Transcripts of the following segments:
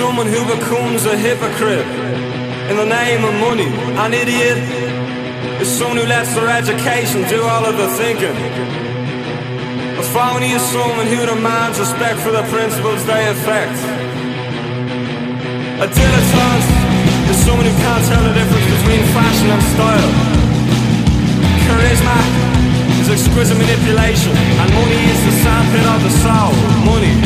someone who becomes a hypocrite in the name of money. An idiot is someone who lets their education do all of the thinking. A phony is someone who demands respect for the principles they affect. A dilettante is someone who can't tell the difference between fashion and style. Charisma is exquisite manipulation, and money is the sandpit of the soul. Money is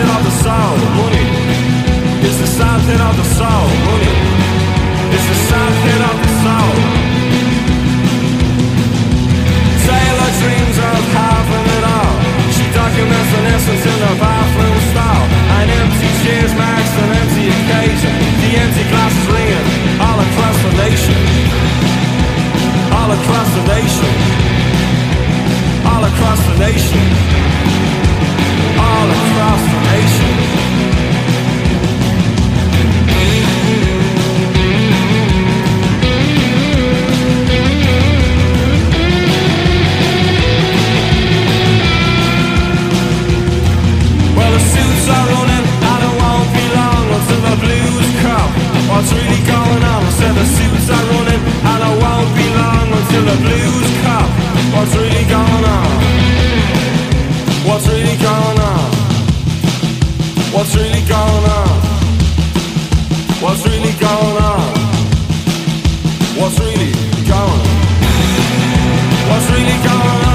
sandpit of the soul. Money is the sandpit of the soul. Going? What's really going on?